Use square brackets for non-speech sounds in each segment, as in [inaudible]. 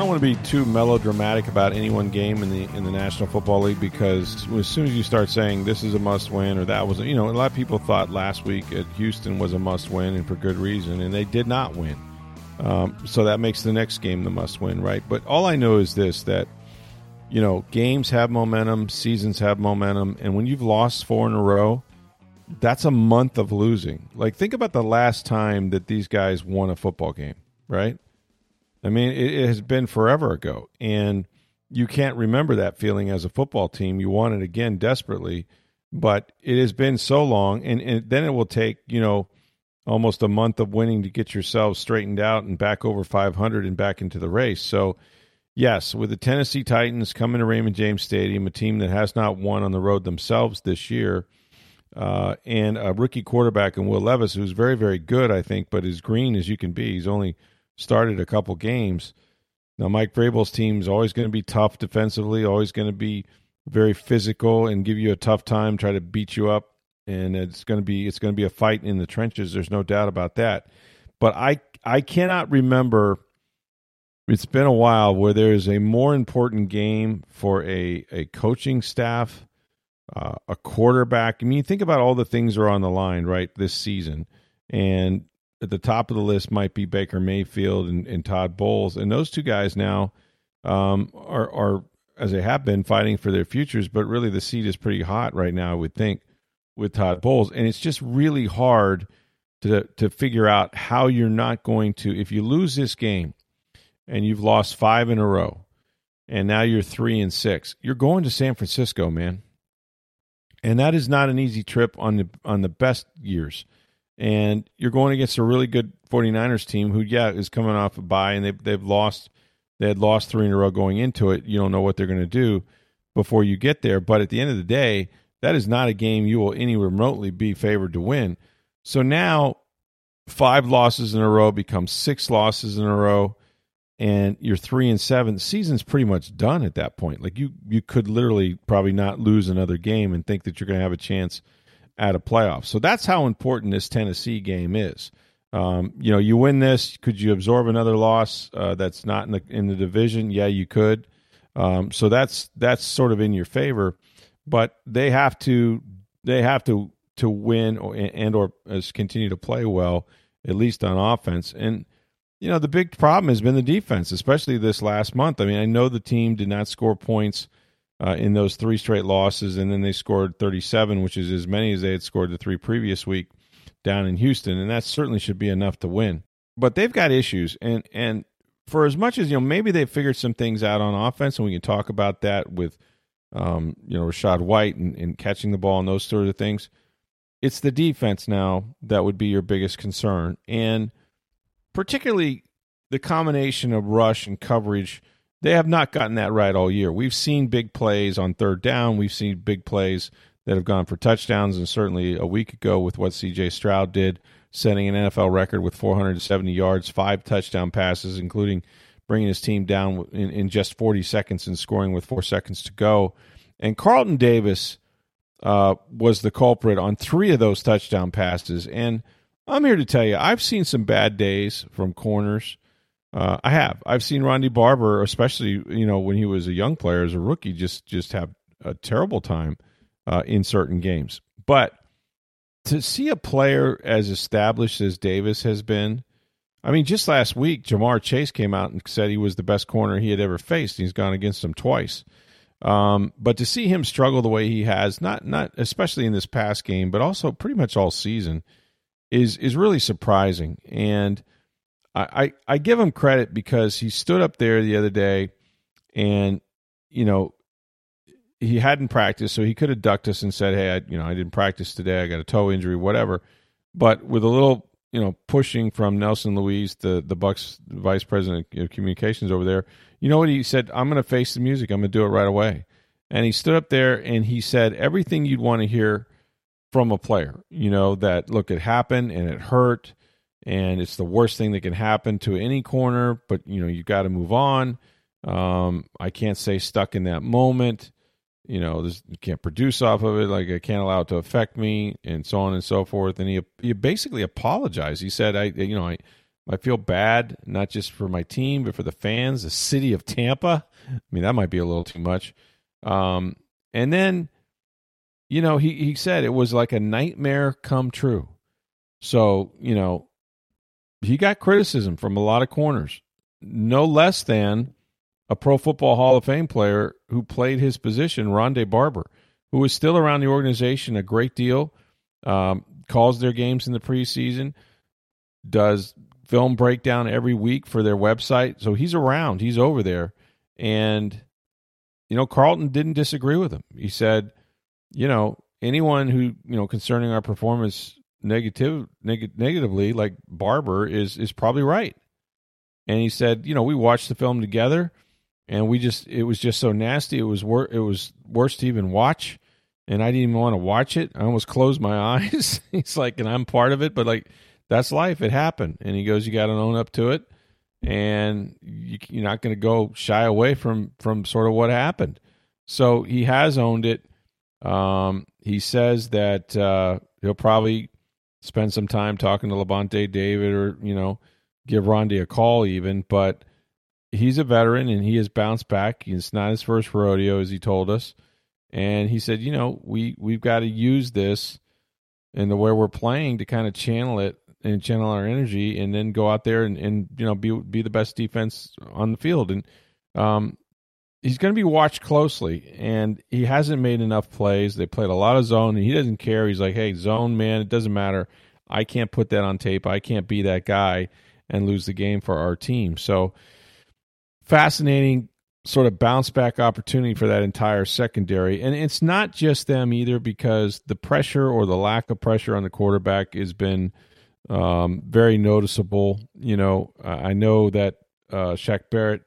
Don't want to be too melodramatic about any one game in the in the National Football League because as soon as you start saying this is a must win or that was, you know, a lot of people thought last week at Houston was a must win and for good reason, and they did not win. Um, so that makes the next game the must win, right? But all I know is this that you know, games have momentum, seasons have momentum, and when you've lost four in a row, that's a month of losing. Like, think about the last time that these guys won a football game, right? I mean, it, it has been forever ago, and you can't remember that feeling as a football team. You want it again desperately, but it has been so long, and, and then it will take, you know, almost a month of winning to get yourselves straightened out and back over 500 and back into the race. So, Yes, with the Tennessee Titans coming to Raymond James Stadium, a team that has not won on the road themselves this year, uh, and a rookie quarterback in Will Levis, who's very, very good, I think, but as green as you can be. He's only started a couple games. Now, Mike Vrabel's team is always going to be tough defensively, always going to be very physical and give you a tough time, try to beat you up, and it's going to be it's going to be a fight in the trenches. There's no doubt about that. But I I cannot remember it's been a while where there's a more important game for a, a coaching staff, uh, a quarterback. I mean, think about all the things that are on the line, right, this season. And at the top of the list might be Baker Mayfield and, and Todd Bowles. And those two guys now um, are, are, as they have been, fighting for their futures. But really, the seat is pretty hot right now, I would think, with Todd Bowles. And it's just really hard to, to figure out how you're not going to, if you lose this game, and you've lost five in a row, and now you're three and six. You're going to San Francisco, man, and that is not an easy trip on the on the best years. And you're going against a really good 49ers team who, yeah, is coming off a bye, and they've they've lost they had lost three in a row going into it. You don't know what they're going to do before you get there, but at the end of the day, that is not a game you will any remotely be favored to win. So now five losses in a row becomes six losses in a row and you're three and seven, the season's pretty much done at that point. Like you, you could literally probably not lose another game and think that you're going to have a chance at a playoff. So that's how important this Tennessee game is. Um, you know, you win this, could you absorb another loss uh, that's not in the in the division? Yeah, you could. Um, so that's that's sort of in your favor, but they have to they have to to win or, and or continue to play well, at least on offense. And you know, the big problem has been the defense, especially this last month. I mean, I know the team did not score points uh, in those three straight losses, and then they scored 37, which is as many as they had scored the three previous week down in Houston, and that certainly should be enough to win. But they've got issues, and and for as much as you know, maybe they've figured some things out on offense, and we can talk about that with um, you know Rachaad White and, and catching the ball and those sort of things. It's the defense now that would be your biggest concern, and particularly the combination of rush and coverage. They have not gotten that right all year. We've seen big plays on third down. We've seen big plays that have gone for touchdowns, and certainly a week ago with what C.J. Stroud did, setting an NFL record with 470 yards, five touchdown passes, including bringing his team down in, in just 40 seconds and scoring with four seconds to go. And Carlton Davis uh, was the culprit on three of those touchdown passes. And – I'm here to tell you, I've seen some bad days from corners. Uh, I have. I've seen Ronde Barber, especially you know when he was a young player as a rookie, just just have a terrible time uh, in certain games. But to see a player as established as Davis has been, I mean, just last week, Ja'Marr Chase came out and said he was the best corner he had ever faced. He's gone against him twice. Um, but to see him struggle the way he has, not not especially in this past game, but also pretty much all season, is is really surprising. And I, I, give him credit because he stood up there the other day and, you know, he hadn't practiced, so he could have ducked us and said, Hey, I you know, I didn't practice today, I got a toe injury, whatever. But with a little you know, pushing from Nelson Luis, the the Bucs vice president of communications over there. You know what he said? I'm going to face the music. I'm going to do it right away. And he stood up there and he said everything you'd want to hear from a player. You know that look, it happened and it hurt, and it's the worst thing that can happen to any corner. But you know you got to move on. Um, I can't stay stuck in that moment you know, this you can't produce off of it. Like I can't allow it to affect me, and so on and so forth. And he he basically apologized. He said, I you know I I feel bad not just for my team but for the fans, the city of Tampa. I mean that might be a little too much. Um, and then, you know, he he said it was like a nightmare come true. So you know, he got criticism from a lot of corners, no less than a Pro Football Hall of Fame player who played his position, Ronde Barber, who is still around the organization a great deal, um, calls their games in the preseason, does film breakdown every week for their website. So he's around, he's over there. And, you know, Carlton didn't disagree with him. He said, you know, anyone who, you know, concerning our performance negative, neg- negatively, like Barber, is is probably right. And he said, you know, we watched the film together and we just it was just so nasty. It was wor- it was worse to even watch, and I didn't even want to watch it. I almost closed my [laughs] eyes. He's like, and I'm part of it, but like that's life. It happened, and he goes, you got to own up to it, and you, you're not going to go shy away from from sort of what happened. So he has owned it. Um, he says that uh, he'll probably spend some time talking to Lavonte David, or you know, give Ronde a call even, but he's a veteran and he has bounced back. It's not his first rodeo, as he told us. And he said, you know, we we've got to use this and the way we're playing to kind of channel it and channel our energy, and then go out there and, and you know be be the best defense on the field. And um, he's going to be watched closely, and he hasn't made enough plays. They played a lot of zone, and he doesn't care. He's like, hey, zone man, it doesn't matter. I can't put that on tape. I can't be that guy and lose the game for our team. So fascinating sort of bounce back opportunity for that entire secondary. And it's not just them either because the pressure or the lack of pressure on the quarterback has been um, very noticeable. You know, I know that uh, Shaq Barrett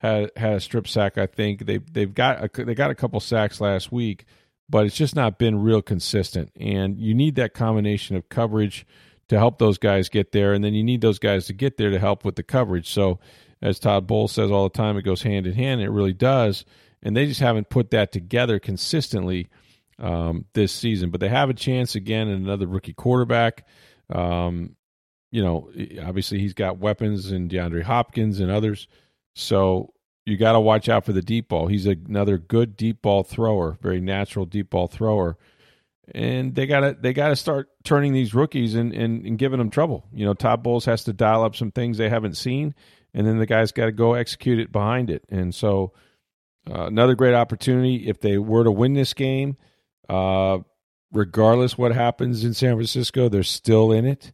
had had a strip sack. I think they they've got a, they got a couple sacks last week, but it's just not been real consistent. And you need that combination of coverage to help those guys get there, and then you need those guys to get there to help with the coverage. So as Todd Bowles says all the time, it goes hand in hand. It really does. And they just haven't put that together consistently um, this season. But they have a chance again in another rookie quarterback. Um, you know, obviously he's got weapons in DeAndre Hopkins and others. So you got to watch out for the deep ball. He's another good deep ball thrower, very natural deep ball thrower. And they gotta they gotta start turning these rookies and, and, and giving them trouble. You know, Todd Bowles has to dial up some things they haven't seen and then the guy's got to go execute it behind it. And so, uh, another great opportunity if they were to win this game, uh, regardless what happens in San Francisco, they're still in it.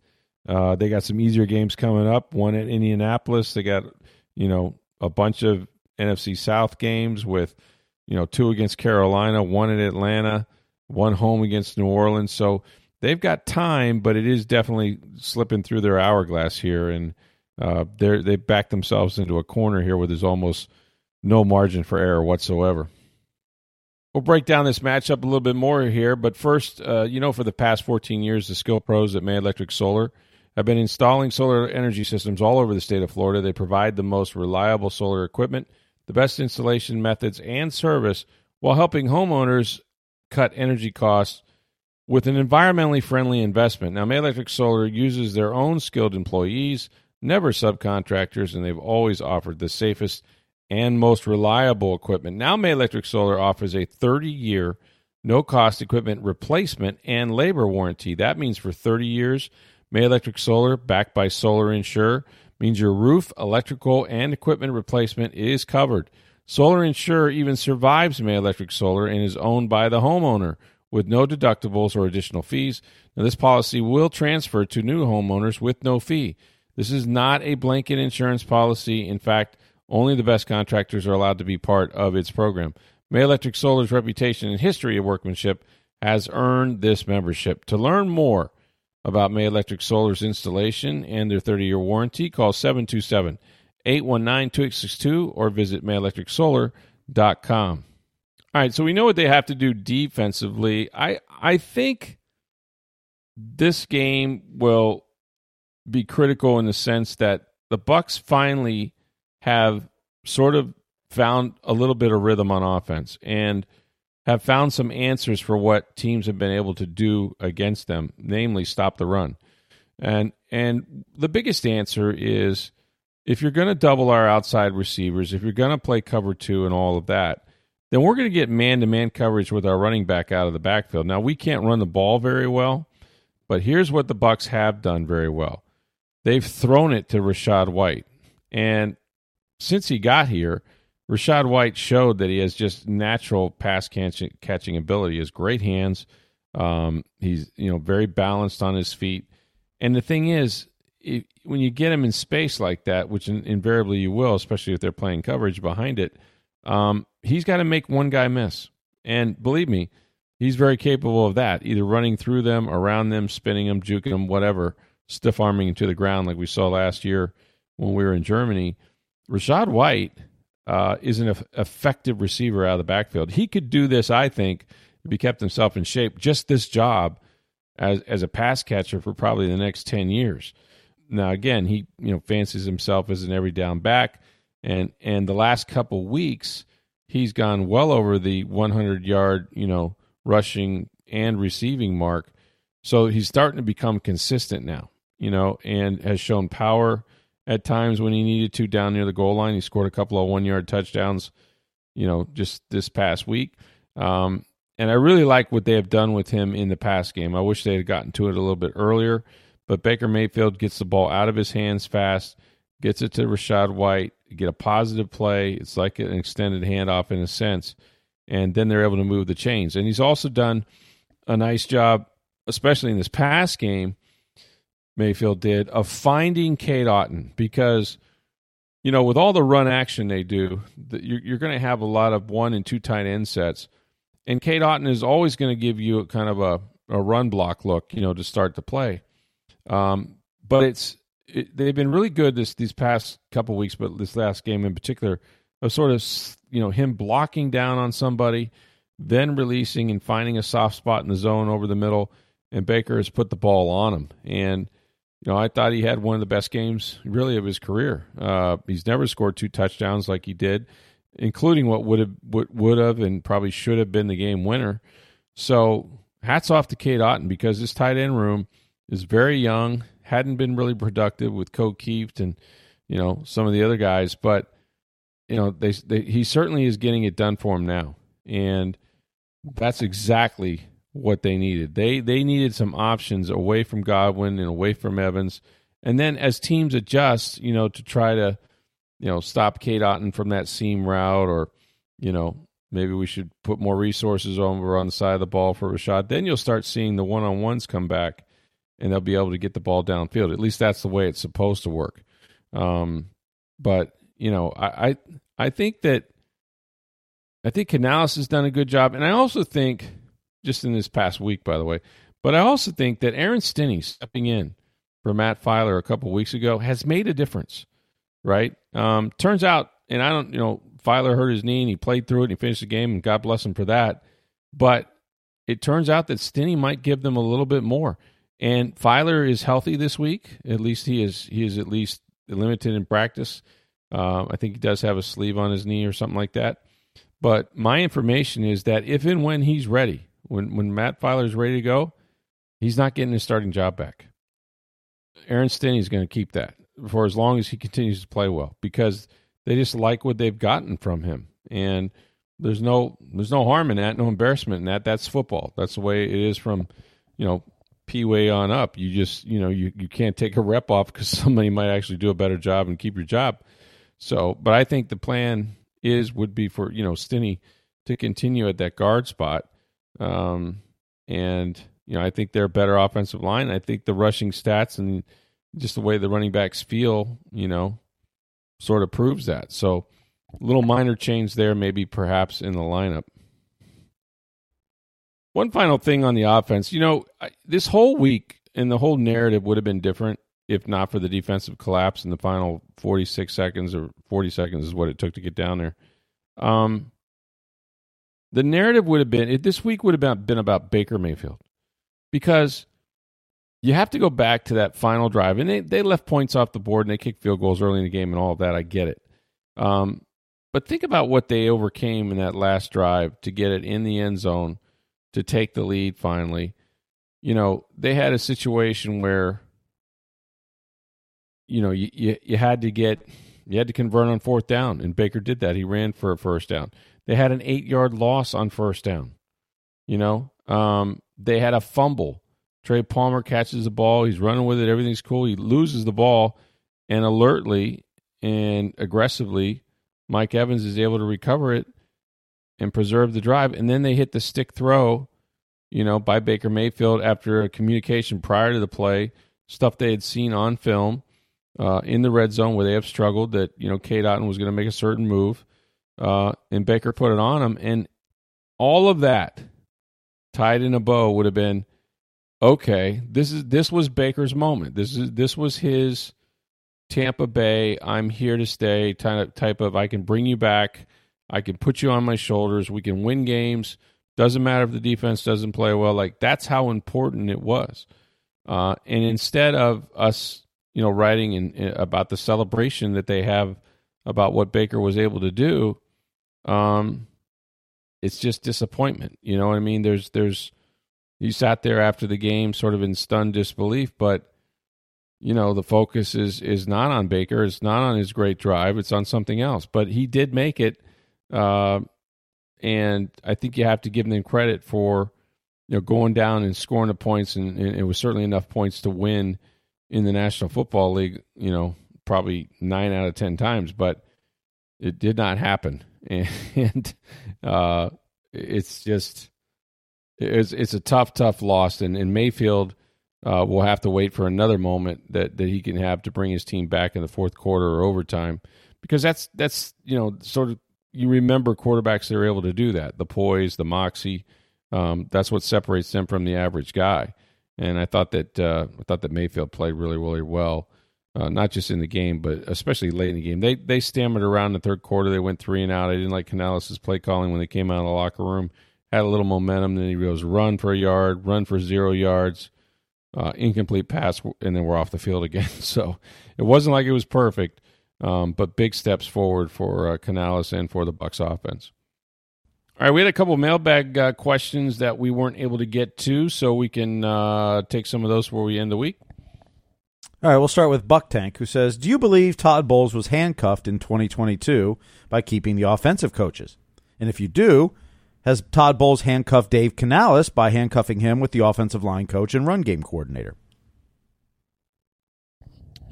Uh, they got some easier games coming up. One at Indianapolis. They got you know a bunch of NFC South games with you know two against Carolina, one in Atlanta, one home against New Orleans. So they've got time, but it is definitely slipping through their hourglass here and uh, they they backed themselves into a corner here where there's almost no margin for error whatsoever. We'll break down this matchup a little bit more here, but first, uh, you know, for the past 14 years, the skill pros at May Electric Solar have been installing solar energy systems all over the state of Florida. They provide the most reliable solar equipment, the best installation methods, and service while helping homeowners cut energy costs with an environmentally friendly investment. Now, May Electric Solar uses their own skilled employees never subcontractors, and they've always offered the safest and most reliable equipment. Now, May Electric Solar offers a 30 year, no cost equipment replacement and labor warranty. That means for 30 years, May Electric Solar, backed by Solar Insure, means your roof, electrical, and equipment replacement is covered. Solar Insure even survives May Electric Solar and is owned by the homeowner with no deductibles or additional fees. Now, this policy will transfer to new homeowners with no fee. This is not a blanket insurance policy. In fact, only the best contractors are allowed to be part of its program. May Electric Solar's reputation and history of workmanship has earned this membership. To learn more about May Electric Solar's installation and their 30 year warranty, call 727 819 2862 or visit mayelectricsolar.com. All right, so we know what they have to do defensively. I I think this game will be critical in the sense that the Bucs finally have sort of found a little bit of rhythm on offense and have found some answers for what teams have been able to do against them, namely stop the run. And and the biggest answer is if you're going to double our outside receivers, if you're going to play cover 2 and all of that, then we're going to get man-to-man coverage with our running back out of the backfield. Now, we can't run the ball very well, but here's what the Bucs have done very well. They've thrown it to Rachaad White. And since he got here, Rachaad White showed that he has just natural pass catching, catching ability. Has great hands. Um, he's you know very balanced on his feet. And the thing is, if, when you get him in space like that, which in, invariably you will, especially if they're playing coverage behind it, um, he's got to make one guy miss. And believe me, he's very capable of that, either running through them, around them, spinning them, juking them, whatever, stiff arming to the ground like we saw last year when we were in Germany. Rachaad White uh, is an effective receiver out of the backfield. He could do this, I think, if he kept himself in shape, just this job as as a pass catcher for probably the next ten years. Now, again, he you know fancies himself as an every down back, and and the last couple weeks he's gone well over the 100 yard you know rushing and receiving mark. So he's starting to become consistent now, you know, and has shown power at times when he needed to down near the goal line. He scored a couple of one yard touchdowns, you know, just this past week. Um, and I really like what they have done with him in the pass game. I wish they had gotten to it a little bit earlier, but Baker Mayfield gets the ball out of his hands fast, gets it to Rachaad White, get a positive play. It's like an extended handoff in a sense, and then they're able to move the chains. And he's also done a nice job, especially in this pass game, Mayfield did of finding Cade Otton because you know with all the run action they do, you're, you're going to have a lot of one and two tight end sets, and Cade Otton is always going to give you a kind of a, a run block look, you know, to start the play. Um, but it's it, they've been really good this these past couple weeks, but this last game in particular, of sort of you know him blocking down on somebody, then releasing and finding a soft spot in the zone over the middle, and Baker has put the ball on him. And you know, I thought he had one of the best games really of his career. Uh, he's never scored two touchdowns like he did, including what would have what would have and probably should have been the game winner. So hats off to Cade Otton because this tight end room is very young, hadn't been really productive with Ko Kieft and you know some of the other guys, but you know they, they he certainly is getting it done for him now, and that's exactly what they needed. They they needed some options away from Godwin and away from Evans. And then as teams adjust, you know, to try to, you know, stop Cade Otton from that seam route or, you know, maybe we should put more resources over on the side of the ball for Rachaad, then you'll start seeing the one on ones come back and they'll be able to get the ball downfield. At least that's the way it's supposed to work. Um, but, you know, I, I I think that I think Canales has done a good job. And I also think just in this past week, by the way. But I also think that Aaron Stinnie stepping in for Matt Feiler a couple weeks ago has made a difference, right? Um, turns out, and I don't, you know, Feiler hurt his knee and he played through it and he finished the game, and God bless him for that. But it turns out that Stinnie might give them a little bit more. And Feiler is healthy this week. At least he is. He is at least limited in practice. Uh, I think he does have a sleeve on his knee or something like that. But my information is that if and when he's ready, when when Matt Feiler is ready to go, he's not getting his starting job back. Aaron Stinnie's going to keep that for as long as he continues to play well because they just like what they've gotten from him. And there's no there's no harm in that, no embarrassment in that. That's football. That's the way it is from, you know, P way on up. You just you know you you can't take a rep off because [laughs] somebody might actually do a better job and keep your job. So, but I think the plan is would be for you know Stinnie to continue at that guard spot um, and you know, I think they're a better offensive line. I think the rushing stats and just the way the running backs feel, you know, sort of proves that. So, little minor change there, maybe perhaps in the lineup. One final thing on the offense, you know, this whole week, and the whole narrative would have been different if not for the defensive collapse in the final 46 seconds or 40 seconds is what it took to get down there. Um, the narrative would have been it, this week would have been, about Baker Mayfield because you have to go back to that final drive, and they, they left points off the board and they kicked field goals early in the game and all of that. I get it. Um, but think about what they overcame in that last drive to get it in the end zone to take the lead finally. You know, they had a situation where you know, you, you, you had to get you had to convert on fourth down, and Baker did that. He ran for a first down. They had an eight yard loss on first down. You know, um, they had a fumble. Trey Palmer catches the ball. He's running with it. Everything's cool. He loses the ball, and alertly and aggressively, Mike Evans is able to recover it and preserve the drive. And then they hit the stick throw, you know, by Baker Mayfield after a communication prior to the play, stuff they had seen on film uh, in the red zone where they have struggled. That you know, Cade Otton was going to make a certain move, uh, and Baker put it on him, and all of that tied in a bow would have been okay. This is this was Baker's moment. This is this was his Tampa Bay. I'm here to stay. Type of type of I can bring you back. I can put you on my shoulders. We can win games. Doesn't matter if the defense doesn't play well. Like that's how important it was. Uh, and instead of us you know, writing in, in, about the celebration that they have about what Baker was able to do, um, it's just disappointment. You know what I mean? There's, there's, you sat there after the game, sort of in stunned disbelief, but you know the focus is is not on Baker. It's not on his great drive. It's on something else. But he did make it, uh, and I think you have to give them credit for you know going down and scoring the points, and, and it was certainly enough points to win in the National Football League, you know, probably nine out of 10 times, but it did not happen. [laughs] And, uh, it's just, it's, it's a tough, tough loss. And, and Mayfield uh, will have to wait for another moment that, that he can have to bring his team back in the fourth quarter or overtime because that's, that's, you know, sort of, you remember quarterbacks that are able to do that the poise, the moxie. Um, that's what separates them from the average guy and I thought that uh, I thought that Mayfield played really really well, uh, not just in the game but especially late in the game. They they stammered around the third quarter. They went three and out. I didn't like Canales' play calling when they came out of the locker room. Had a little momentum. Then he goes run for a yard, run for zero yards, uh, incomplete pass, and then we're off the field again. [laughs] So it wasn't like it was perfect, um, but big steps forward for uh, Canales and for the Bucs offense. All right, we had a couple mailbag uh, questions that we weren't able to get to, so we can uh, take some of those before we end the week. All right, we'll start with Buck Tank, who says, "Do you believe Todd Bowles was handcuffed in 2022 by keeping the offensive coaches? And if you do, has Todd Bowles handcuffed Dave Canales by handcuffing him with the offensive line coach and run game coordinator?"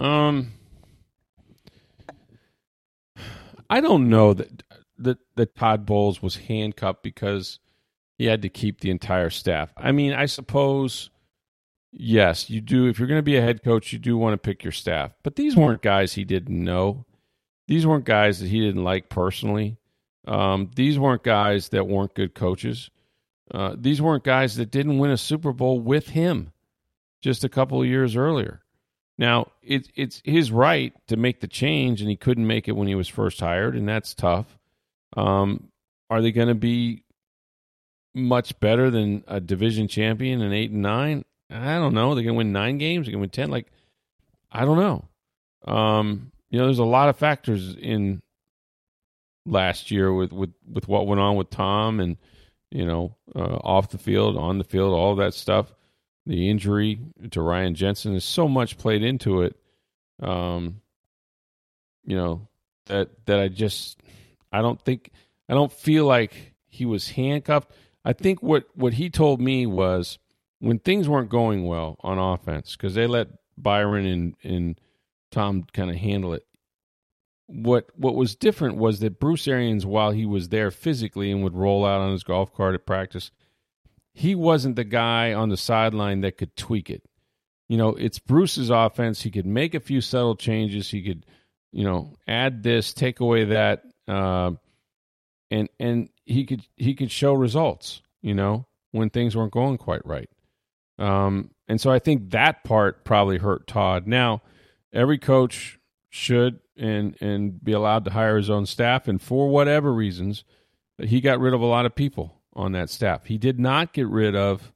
Um, I don't know that that that Todd Bowles was handcuffed because he had to keep the entire staff. I mean, I suppose yes, you do. If you're going to be a head coach, you do want to pick your staff. But these weren't guys he didn't know. These weren't guys that he didn't like personally. Um, these weren't guys that weren't good coaches. Uh, these weren't guys that didn't win a Super Bowl with him just a couple of years earlier. Now, it, it's his right to make the change, and he couldn't make it when he was first hired, and that's tough. Um, are they going to be much better than a division champion in eight and nine? I don't know. They're going to win nine games. They're going to win ten. Like I don't know. Um, you know, there's a lot of factors in last year with with with what went on with Tom and you know uh, off the field, on the field, all that stuff. The injury to Ryan Jensen is so much played into it. Um, you know that that I just I don't think I don't feel like he was handcuffed. I think what what he told me was when things weren't going well on offense because they let Byron and and Tom kind of handle it. What what was different was that Bruce Arians, while he was there physically and would roll out on his golf cart at practice, he wasn't the guy on the sideline that could tweak it. You know, it's Bruce's offense. He could make a few subtle changes. He could, you know, add this, take away that, uh, and and he could he could show results, you know, when things weren't going quite right. Um, and so I think that part probably hurt Todd. Now, every coach should and and be allowed to hire his own staff, and for whatever reasons, he got rid of a lot of people on that staff. He did not get rid of,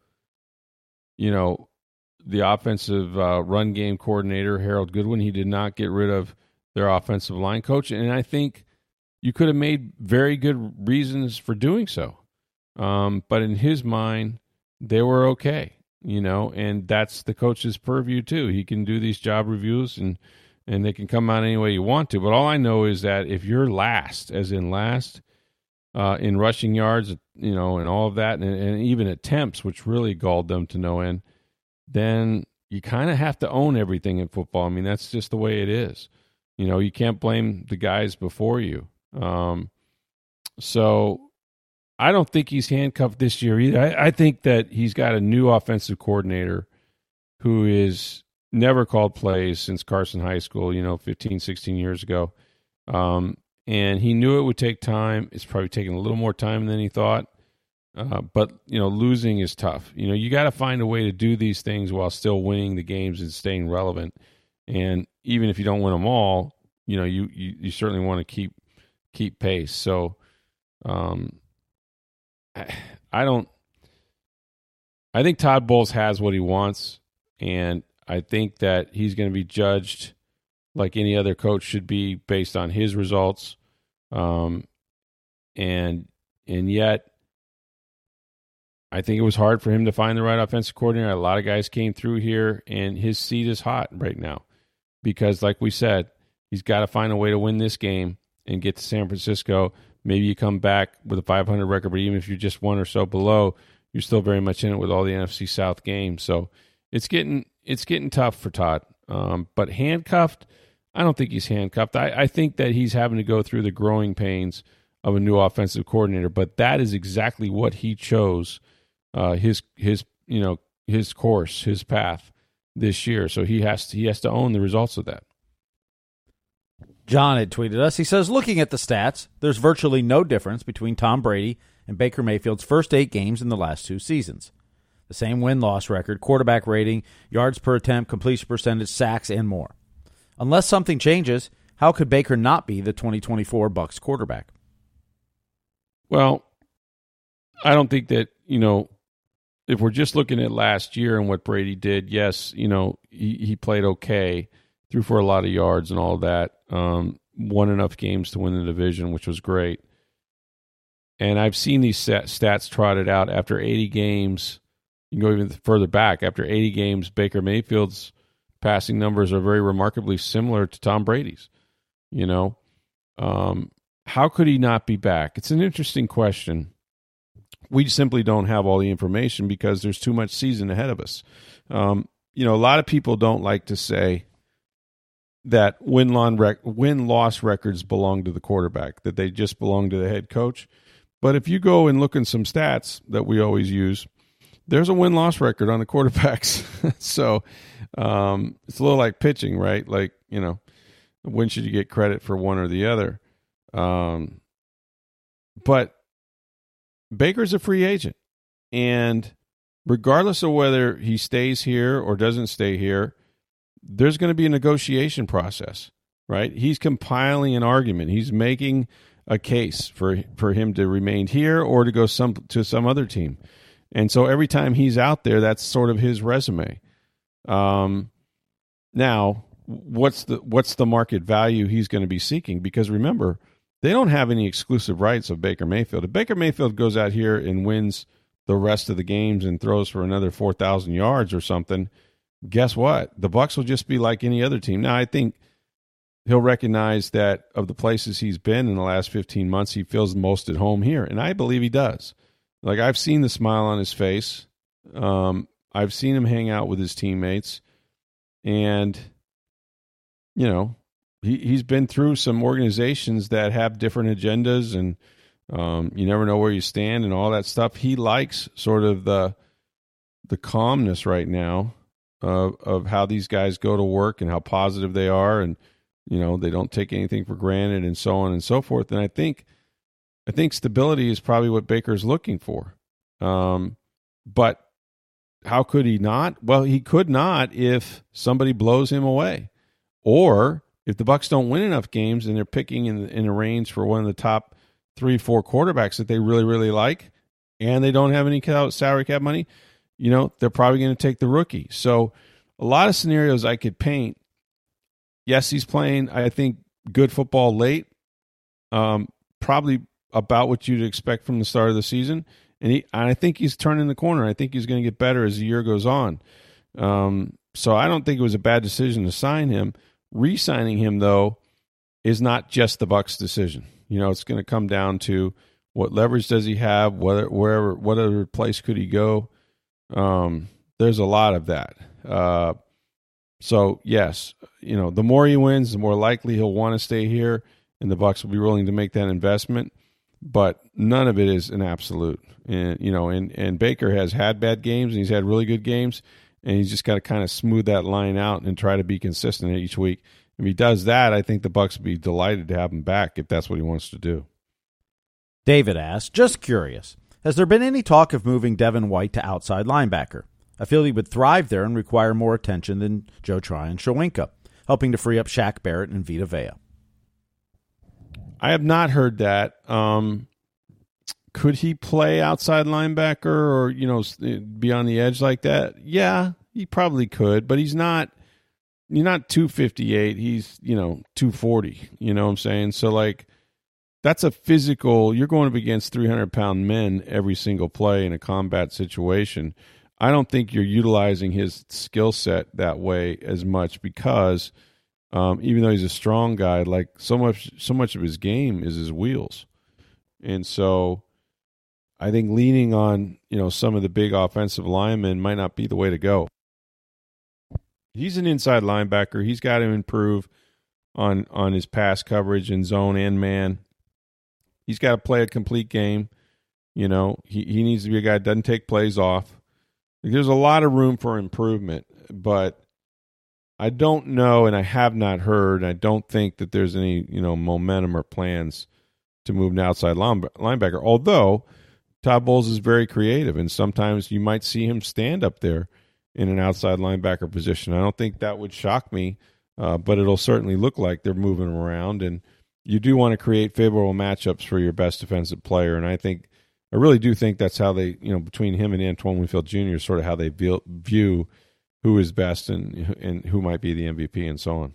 you know, the offensive uh, run game coordinator Harold Goodwin. He did not get rid of their offensive line coach, and I think you could have made very good reasons for doing so. Um, but in his mind, they were okay, you know, and that's the coach's purview too. He can do these job reviews and and they can come out any way you want to. But all I know is that if you're last, as in last, uh, in rushing yards, you know, and all of that, and, and even attempts, which really galled them to no end, then you kind of have to own everything in football. I mean, that's just the way it is. You know, you can't blame the guys before you. Um, so I don't think he's handcuffed this year either. I, I, think that he's got a new offensive coordinator who is never called plays since Carson High School, you know, 15, 16 years ago. Um, and he knew it would take time. It's probably taking a little more time than he thought. Uh, but, you know, losing is tough. You know, you got to find a way to do these things while still winning the games and staying relevant. And even if you don't win them all, you know, you, you, you certainly want to keep keep pace. So, um, I, don't. I think Todd Bowles has what he wants, and I think that he's going to be judged like any other coach should be based on his results. Um, and and yet, I think it was hard for him to find the right offensive coordinator. A lot of guys came through here, and his seat is hot right now because, like we said, he's got to find a way to win this game and get to San Francisco. Maybe you come back with a 500 record, but even if you're just one or so below, you're still very much in it with all the NFC South games. So it's getting it's getting tough for Todd. Um, but handcuffed, I don't think he's handcuffed. I, I think that he's having to go through the growing pains of a new offensive coordinator. But that is exactly what he chose uh, his his you know his course, his path this year. So he has to he has to own the results of that. John had tweeted us. He says, looking at the stats, there's virtually no difference between Tom Brady and Baker Mayfield's first eight games in the last two seasons the same win loss record, quarterback rating, yards per attempt, completion percentage, sacks, and more. Unless something changes, how could Baker not be the 2024 Bucs quarterback? Well, I don't think that, you know, if we're just looking at last year and what Brady did, yes, you know, he, he played okay, threw for a lot of yards and all that, um, won enough games to win the division, which was great. And I've seen these stats trotted out after 80 games you can go even further back. After 80 games, Baker Mayfield's passing numbers are very remarkably similar to Tom Brady's. You know, um, how could he not be back? It's an interesting question. We simply don't have all the information because there's too much season ahead of us. Um, you know, a lot of people don't like to say that win loss records belong to the quarterback, that they just belong to the head coach. But if you go and look in some stats that we always use, there's a win loss record on the quarterbacks. [laughs] so um, it's a little like pitching, right? Like, you know, when should you get credit for one or the other? Um, but Baker's a free agent. And regardless of whether he stays here or doesn't stay here, there's going to be a negotiation process, right? He's compiling an argument. He's making a case for for him to remain here or to go some to some other team. And so every time he's out there, that's sort of his resume. Um, now, what's the what's the market value he's going to be seeking? Because remember, they don't have any exclusive rights of Baker Mayfield. If Baker Mayfield goes out here and wins the rest of the games and throws for another four thousand yards or something, guess what? The Bucs will just be like any other team. Now, I think he'll recognize that of the places he's been in the last 15 months, he feels most at home here, and I believe he does. Like I've seen the smile on his face. Um, I've seen him hang out with his teammates, and you know, he he's been through some organizations that have different agendas, and um, you never know where you stand and all that stuff. He likes sort of the the calmness right now of of how these guys go to work and how positive they are, and you know they don't take anything for granted, and so on and so forth. And I think I think stability is probably what Baker's looking for. Um, but how could he not? Well, he could not if somebody blows him away, or if the Bucs don't win enough games and they're picking in in a range for one of the top three, four quarterbacks that they really, really like, and they don't have any salary cap money, you know, they're probably going to take the rookie. So, a lot of scenarios I could paint. Yes, he's playing. I think good football late. Um, probably about what you'd expect from the start of the season and he and I think he's turning the corner. I think he's going to get better as the year goes on. Um, so I don't think it was a bad decision to sign him. Re-signing him though is not just the Bucs' decision. You know, it's going to come down to what leverage does he have, whether wherever what other place could he go. Um, there's a lot of that. Uh, so yes, you know, the more he wins, the more likely he'll want to stay here, and the Bucs will be willing to make that investment but none of it is an absolute. And you know, and and Baker has had bad games and he's had really good games, and he's just got to kind of smooth that line out and try to be consistent each week. If he does that, I think the Bucs would be delighted to have him back if that's what he wants to do. David asks, just curious, has there been any talk of moving Devin White to outside linebacker? I feel he would thrive there and require more attention than Joe Tryon-Shoyinka, helping to free up Shaq Barrett and Vita Vea. I have not heard that. Um, could he play outside linebacker or you know be on the edge like that? Yeah, he probably could, but he's not. He's not two fifty eight. He's you know two forty. You know what I'm saying? So like, that's a physical. You're going up against three hundred pound men every single play in a combat situation. I don't think you're utilizing his skill set that way as much because um, even though he's a strong guy, like so much so much of his game is his wheels, and so I think leaning on you know some of the big offensive linemen might not be the way to go. He's an inside linebacker. He's got to improve on on his pass coverage in zone and man. He's got to play a complete game. You know, he, he needs to be a guy that doesn't take plays off. There's a lot of room for improvement, but I don't know, and I have not heard. I don't think that there's any you know momentum or plans to move an outside linebacker. Although Todd Bowles is very creative, and sometimes you might see him stand up there in an outside linebacker position. I don't think that would shock me, uh, but it'll certainly look like they're moving him around and you do want to create favorable matchups for your best defensive player. And I think I really do think that's how they you know between him and Antoine Winfield Jr. is sort of how they view who is best and and who might be the MVP and so on.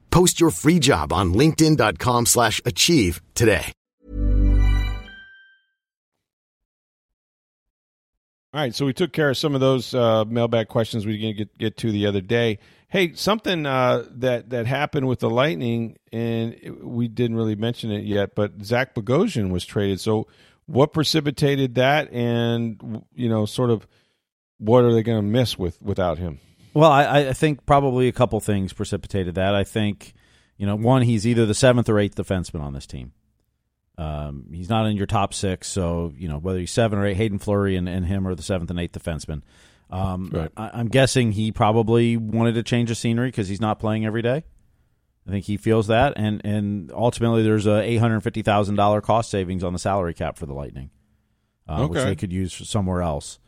Post your free job on linkedin.com slash achieve today. All right, so we took care of some of those uh, mailbag questions we didn't get get to the other day. Hey, something uh, that that happened with the Lightning, and we didn't really mention it yet, but Zach Bogosian was traded. So what precipitated that, and you know, sort of what are they going to miss with without him? Well, I, I think probably a couple things precipitated that. I think, you know, one, he's either the seventh or eighth defenseman on this team. Um, he's not in your top six, so you know whether he's seven or eight. Haydn Fleury and, and him are the seventh and eighth defenseman. Um, right. I, am guessing he probably wanted to change the scenery because he's not playing every day. I think he feels that, and and ultimately there's a eight hundred fifty thousand dollar cost savings on the salary cap for the Lightning, uh, okay. which they could use somewhere else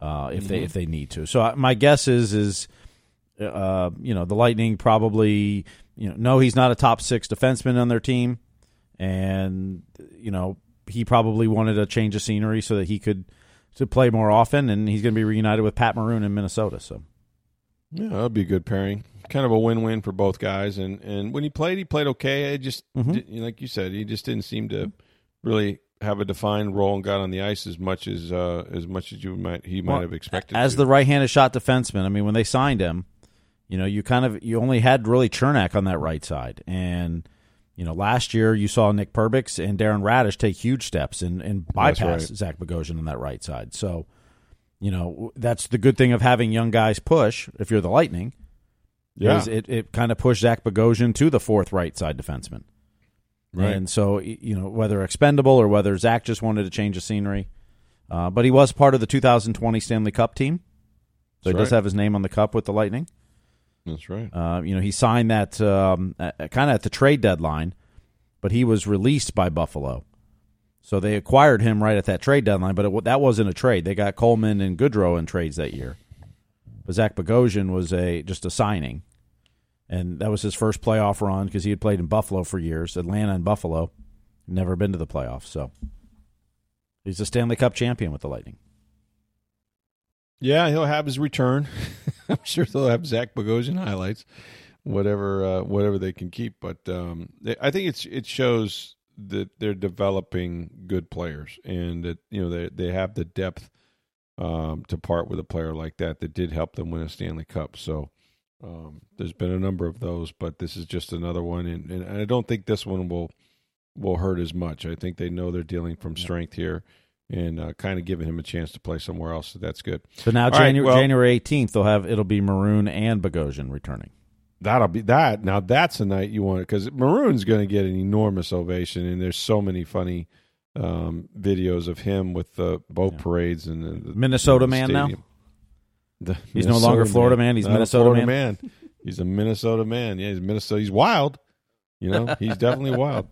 uh, if mm-hmm. they if they need to. So my guess is is uh, you know the Lightning probably you know no he's not a top six defenseman on their team, and you know he probably wanted a change of scenery so that he could to play more often, and he's going to be reunited with Pat Maroon in Minnesota. So yeah, that'd be a good pairing kind of a win-win for both guys. And and when he played, he played okay. It just mm-hmm. like you said, he just didn't seem to really have a defined role and got on the ice as much as uh, as much as you might he might well, have expected. As to. the right-handed shot defenseman, I mean, when they signed him, you know, you kind of you only had really Cernak on that right side, and you know, last year you saw Nick Perbix and Darren Raddysh take huge steps and and bypass right. Zach Bogosian on that right side. So you know, that's the good thing of having young guys push. If you're the Lightning, Yeah. it, it kind of pushed Zach Bogosian to the fourth right side defenseman. Right. And so, you know, whether expendable or whether Zach just wanted to change the scenery, uh, but he was part of the 2020 Stanley Cup team, so he That's does right. have his name on the cup with the Lightning. That's right. Uh, you know, he signed that um, kind of at the trade deadline, but he was released by Buffalo. So they acquired him right at that trade deadline, but it, that wasn't a trade. They got Coleman and Goodrow in trades that year. But Zach Bogosian was a just a signing, and that was his first playoff run because he had played in Buffalo for years, Atlanta and Buffalo, never been to the playoffs. So he's a Stanley Cup champion with the Lightning. Yeah, he'll have his return. [laughs] I'm sure they'll have Zach Bogosian highlights, whatever uh, whatever they can keep. But um, I think it's it shows that they're developing good players, and that you know they they have the depth um, to part with a player like that that did help them win a Stanley Cup. So um, there's been a number of those, but this is just another one, and, and I don't think this one will will hurt as much. I think they know they're dealing from strength here. And uh, kind of giving him a chance to play somewhere else, so that's good. So now All right, January, well- January 18th, they'll have it'll be Maroon and Bogosian returning. That'll be that. Now that's a night you want because Maroon's going to get an enormous ovation, and there's so many funny um, videos of him with the boat parades and the, the Minnesota the man now? The He's no longer Florida man, he's Not Minnesota Florida man. He's a Minnesota man. Yeah, he's Minnesota. He's wild. You know, he's definitely [laughs] wild.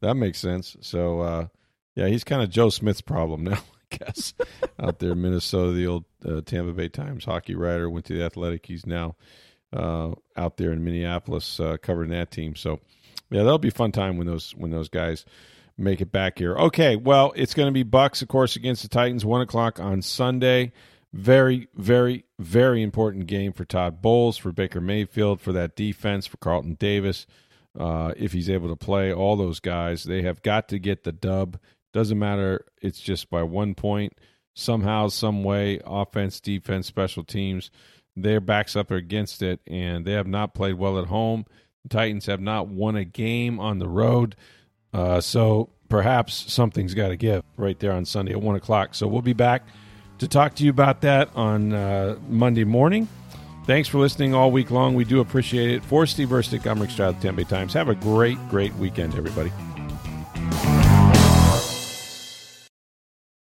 That makes sense. So, uh, yeah, he's kind of Joe Smith's problem now, [laughs] I guess. Out there in Minnesota, the old uh, Tampa Bay Times hockey writer went to the Athletic. He's now uh, out there in Minneapolis uh, covering that team. So, yeah, that'll be a fun time when those when those guys make it back here. Okay, well, it's going to be Bucs, of course, against the Titans, one o'clock on Sunday. Very, very, very important game for Todd Bowles, for Baker Mayfield, for that defense, for Carlton Davis. Uh, if he's able to play all those guys, they have got to get the dub. Doesn't matter. It's just by one point. Somehow, some way, offense, defense, special teams, their backs up against it, and they have not played well at home. The Titans have not won a game on the road. Uh, so perhaps something's got to give right there on Sunday at 1 o'clock. So we'll be back to talk to you about that on uh, Monday morning. Thanks for listening all week long. We do appreciate it. For Steve Versnick, I'm Rick Stroud, Tampa Times. Have a great, great weekend, everybody.